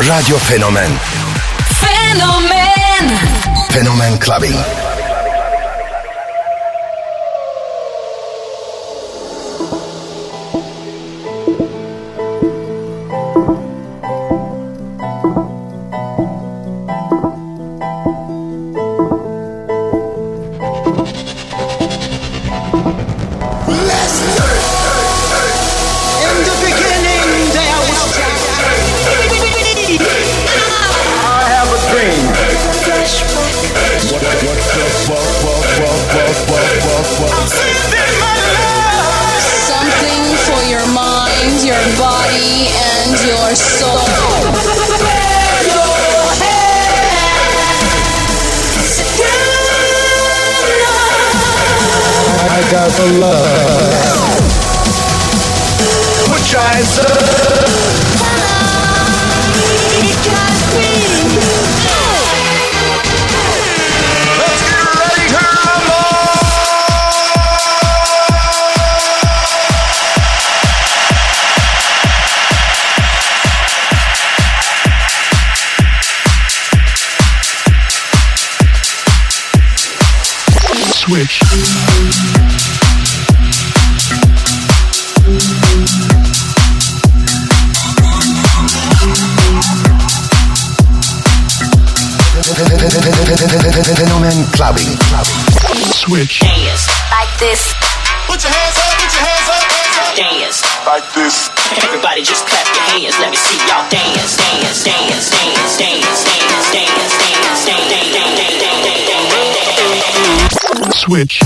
Radyo Fenomen. Fenomen. Fenomen Clubbing. switch.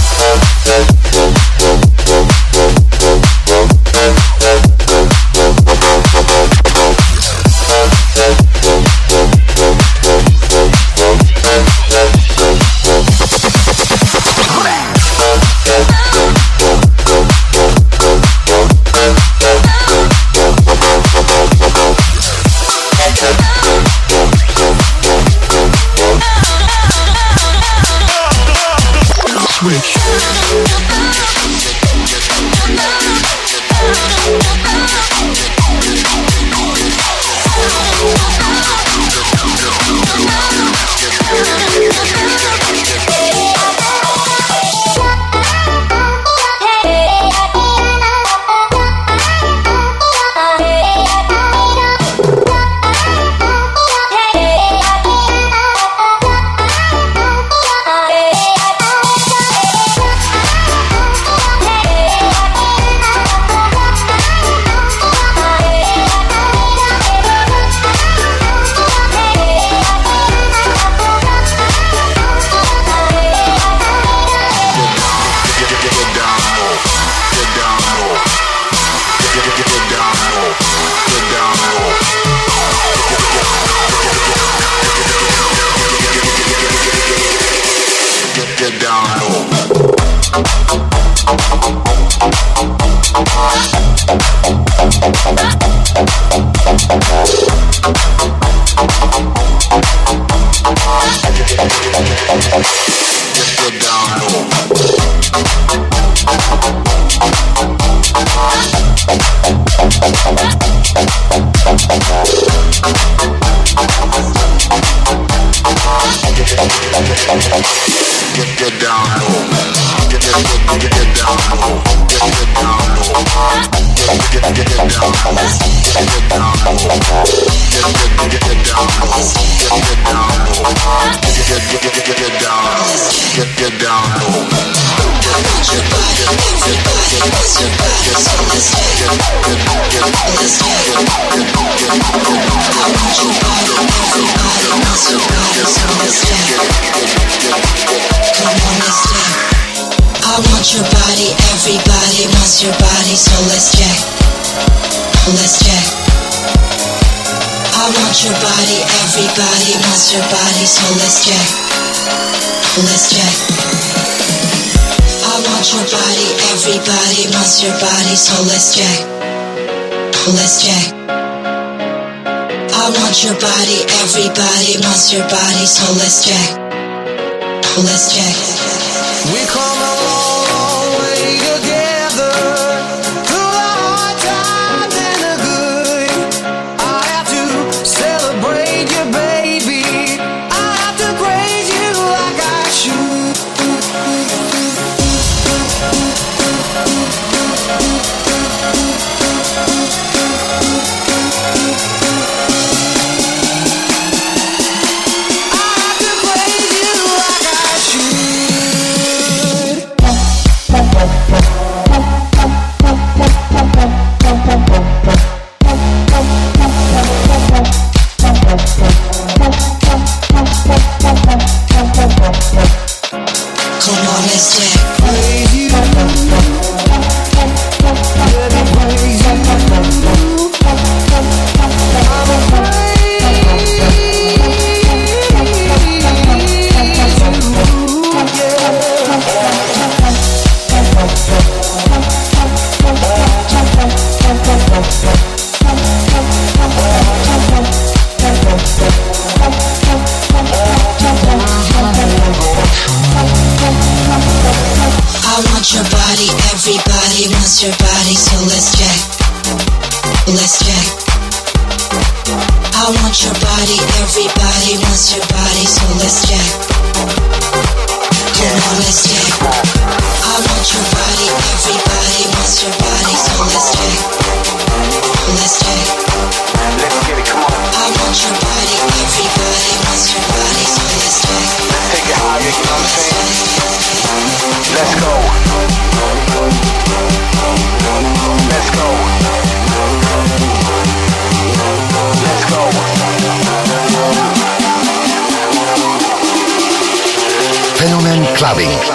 your body, so let's check. Let's check. I want your body, everybody wants your body, so let's check. Let's check. I want your body, everybody wants your body, so let's check. Let's check. I want your body, everybody wants your body, so let's check. Let's check. on his dick. saben.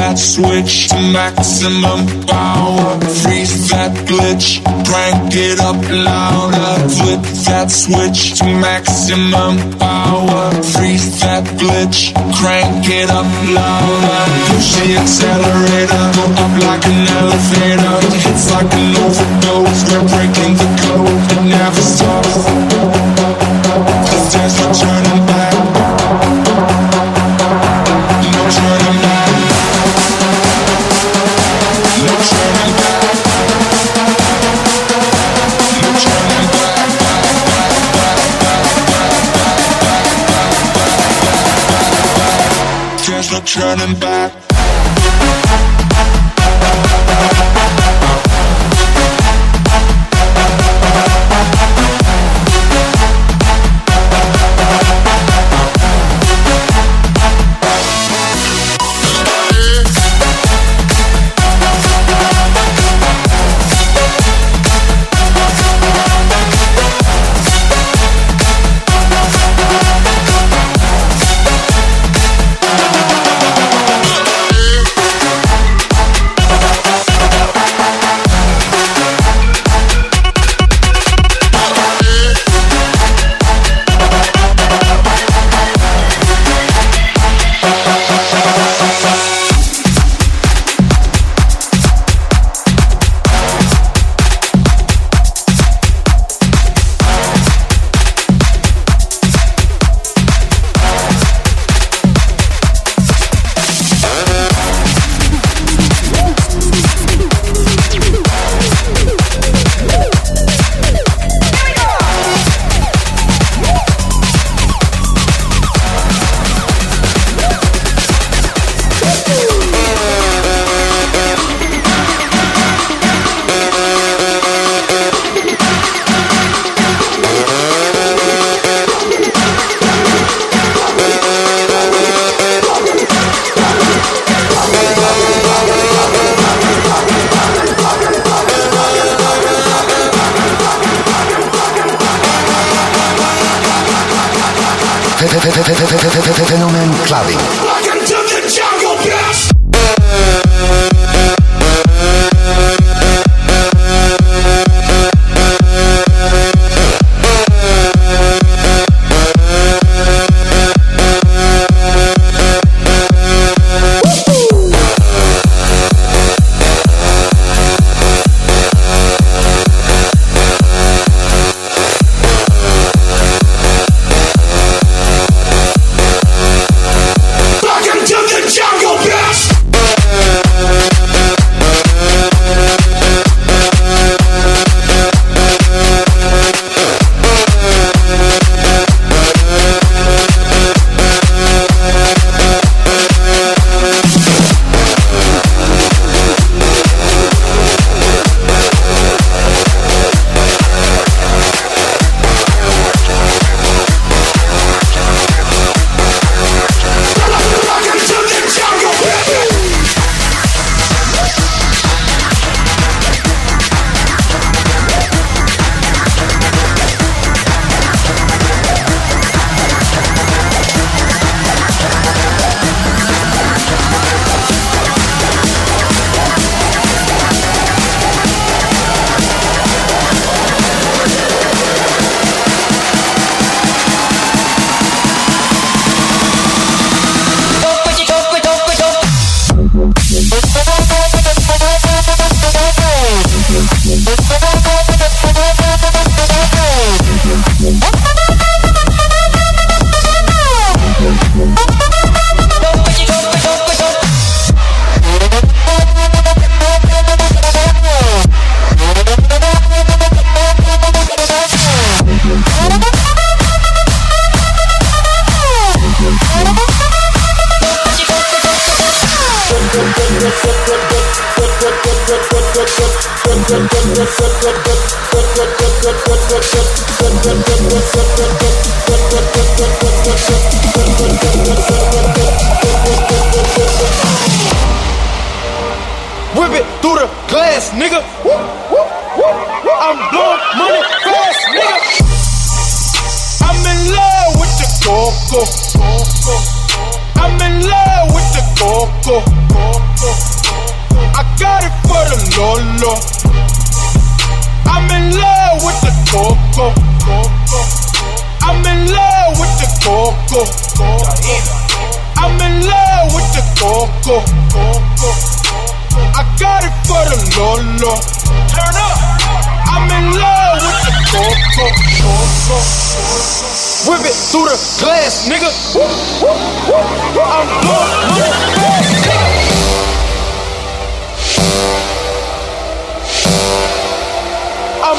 that switch to maximum power. Freeze that glitch, crank it up louder. Flip that switch to maximum power. Freeze that glitch, crank it up louder. Push the accelerator, go up like an elevator. It hits like an overdose. We're breaking the code, it never stops. The dance returning. turning back.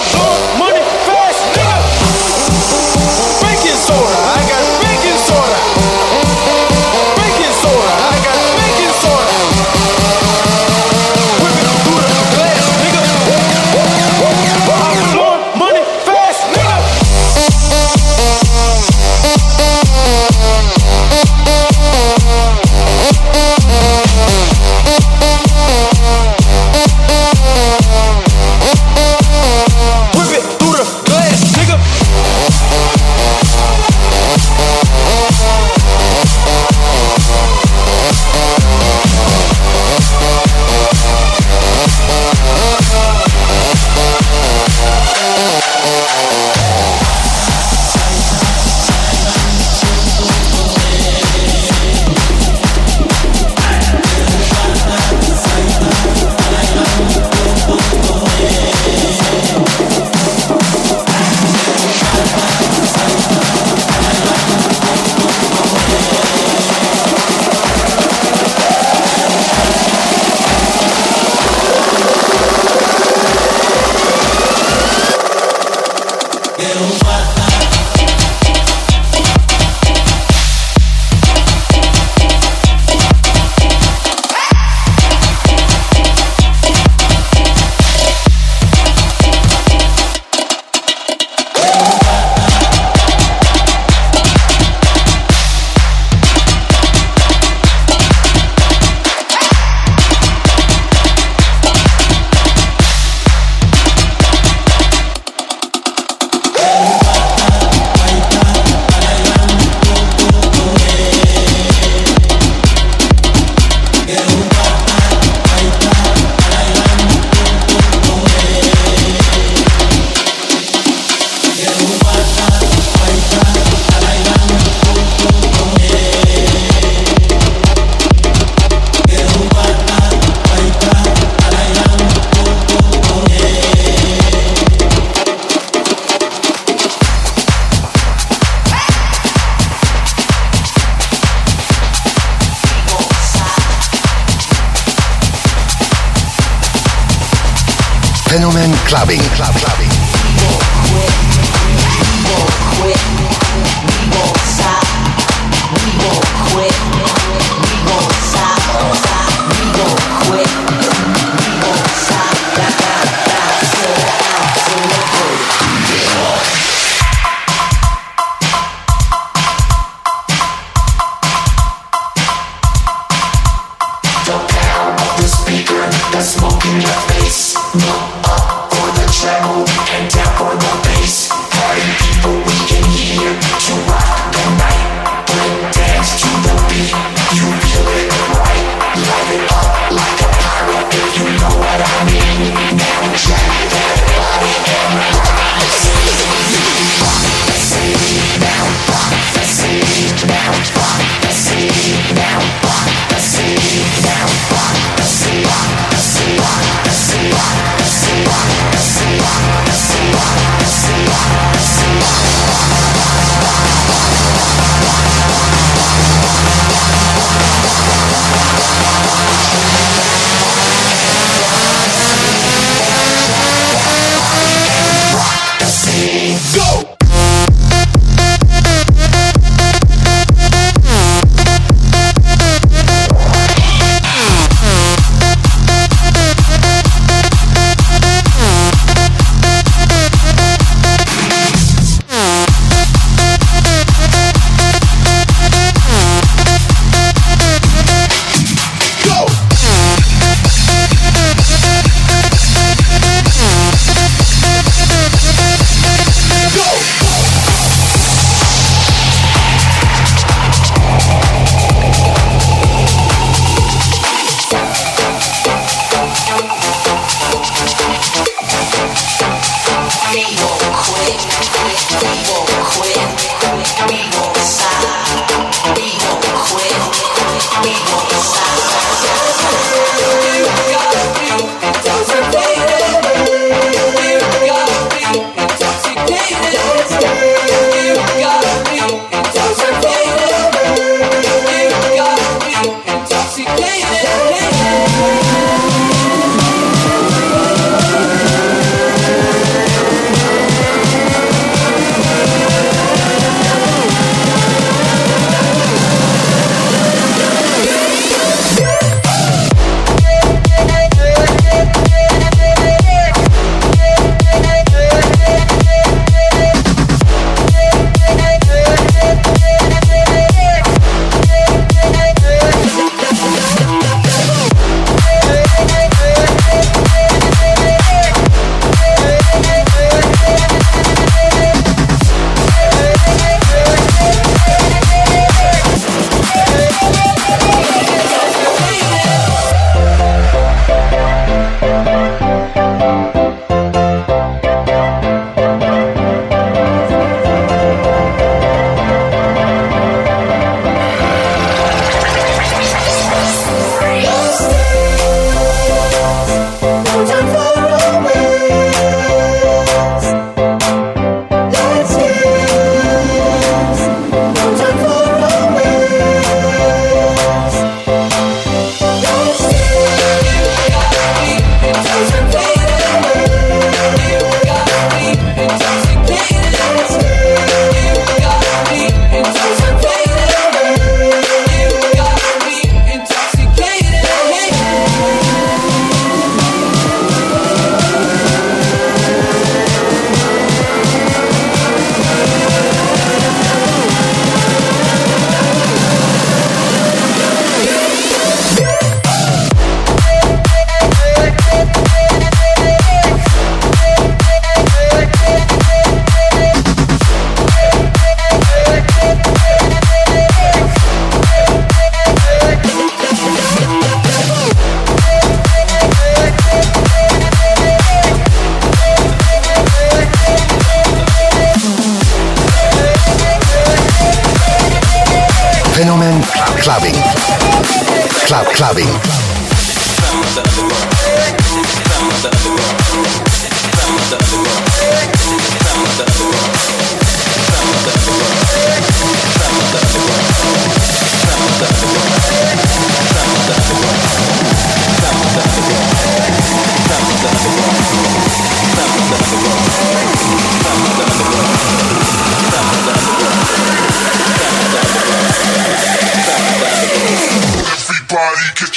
I'm clubbing. Club clubbing.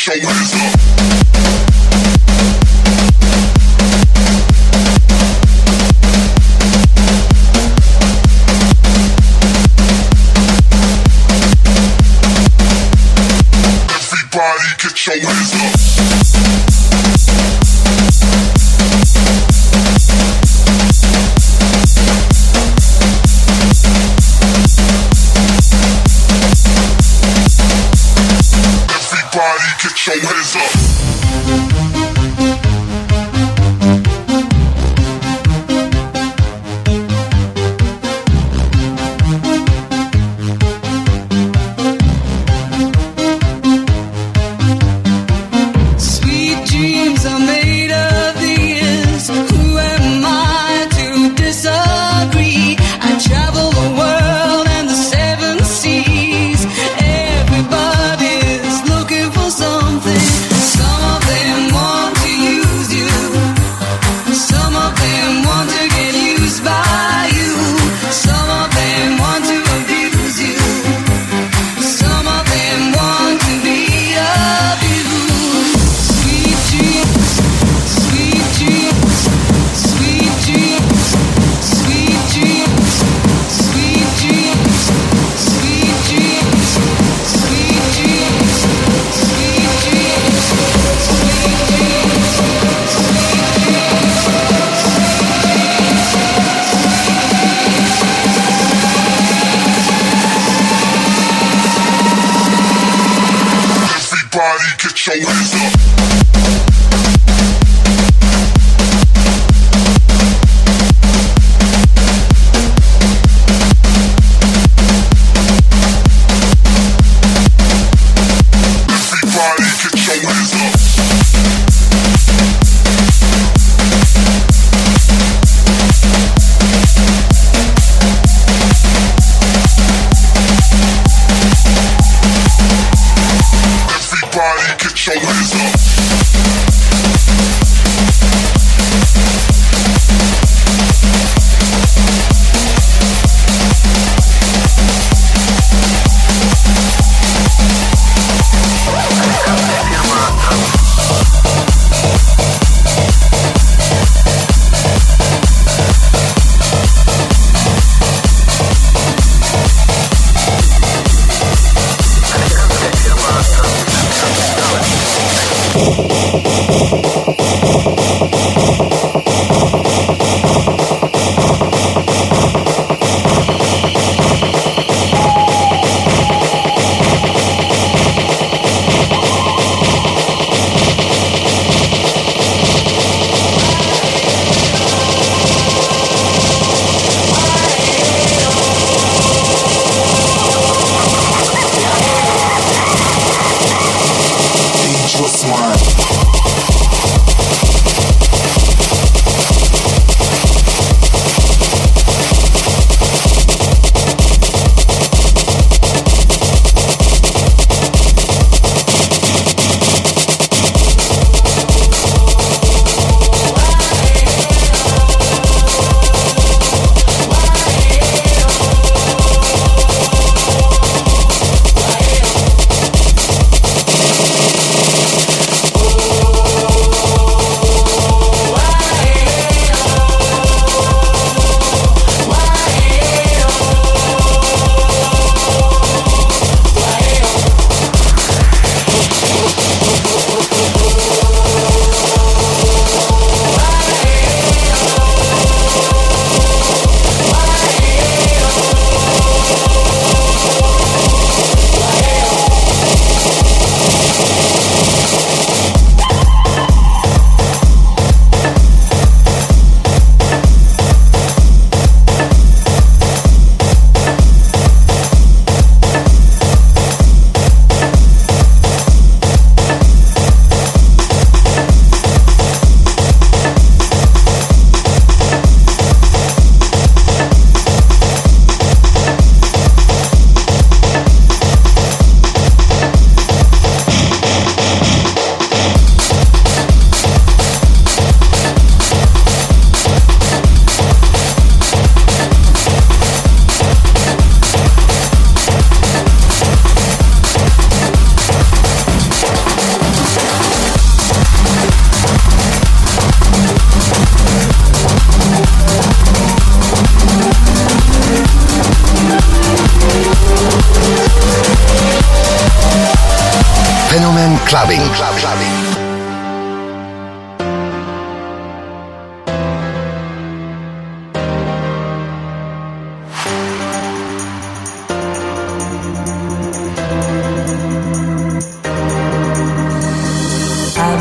show is get your hands up.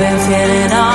I've been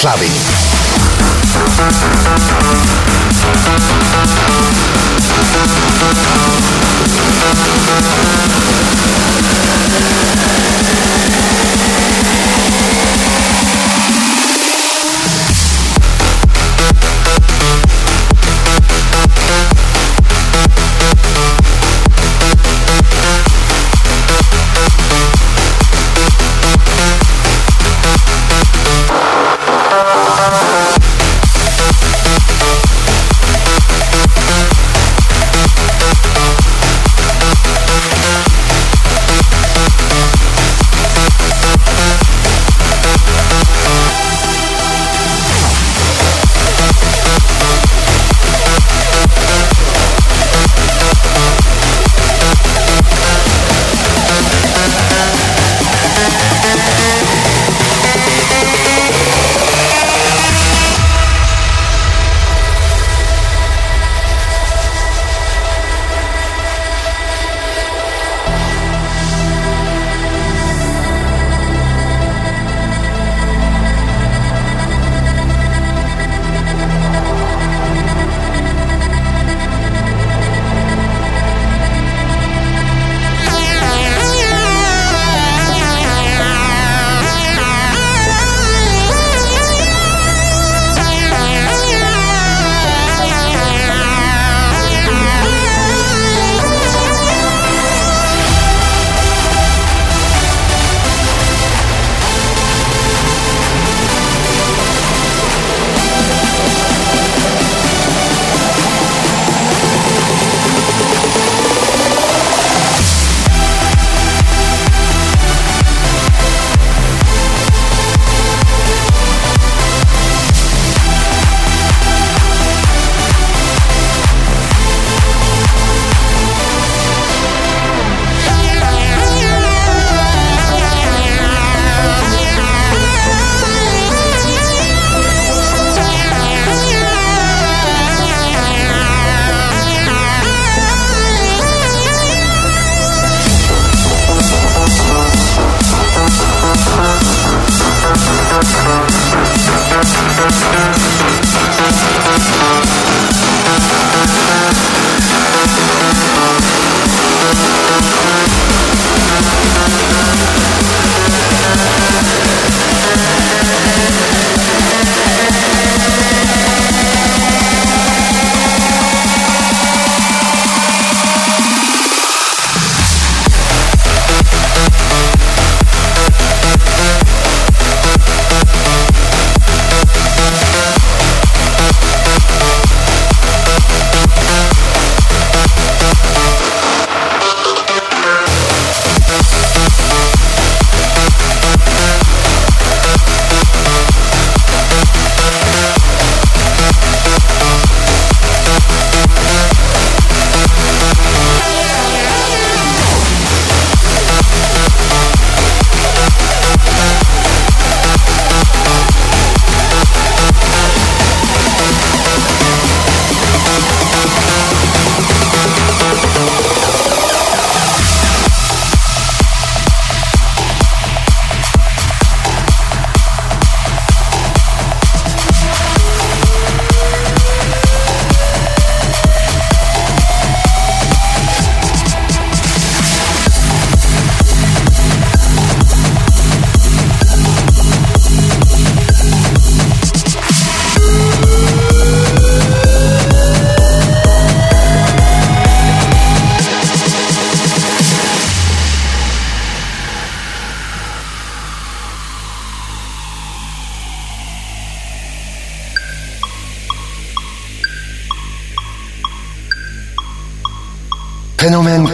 clubbing.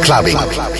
Fenomen Clubbing.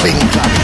Clubbing.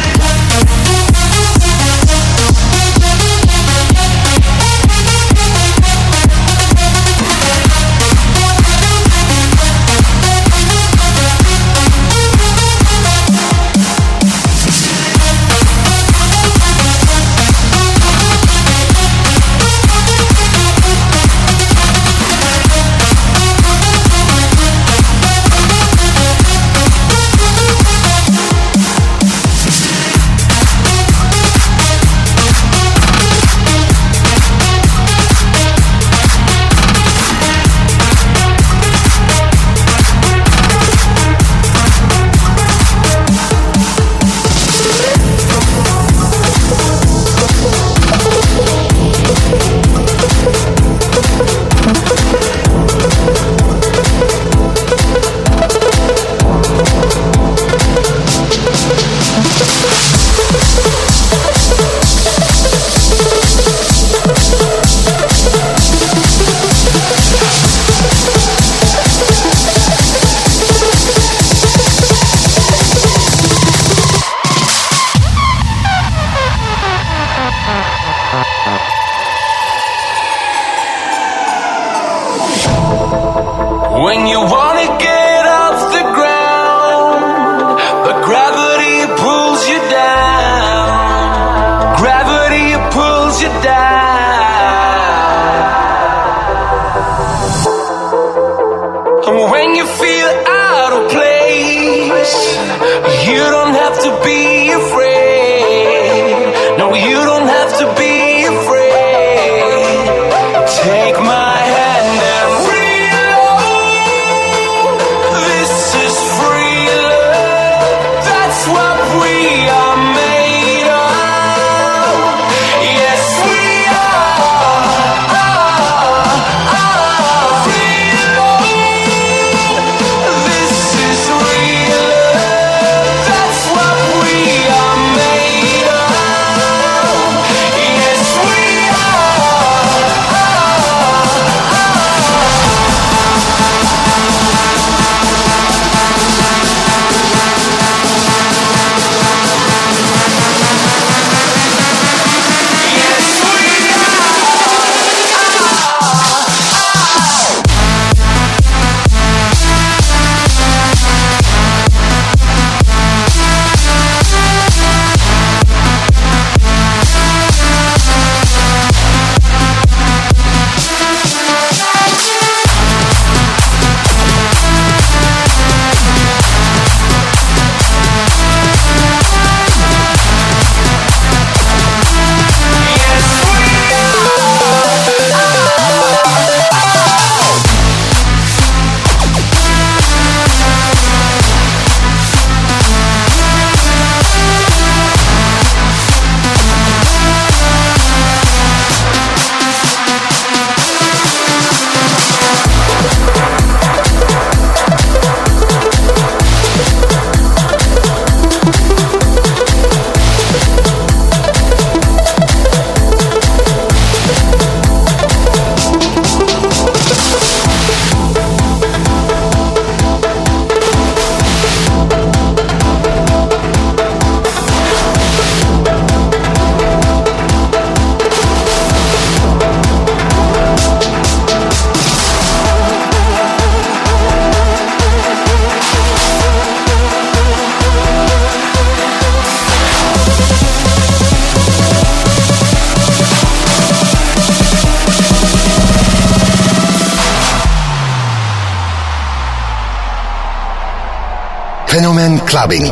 Clubbing.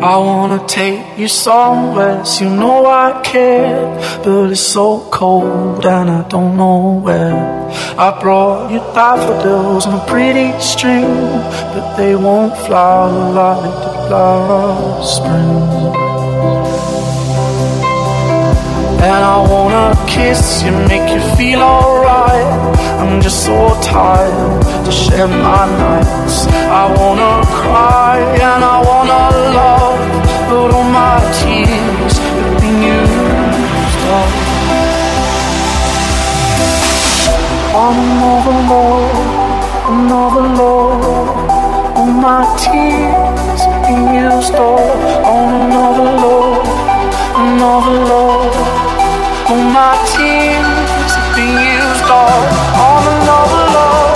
I wanna take you somewhere, so you know I care. But it's so cold and I don't know where. I brought you daffodils on a pretty string, but they won't flower like the of spring. And I wanna kiss you, make you feel alright. I'm just so tired to share my nights. I wanna cry and I wanna love, but all my tears have been used up. Another love, another love, all my tears used up. On another love, another love. All my tears have been used all on another love,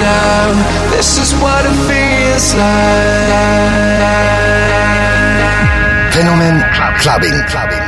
down. This is what it feels like. Fenomen Clubbing. Clubbing.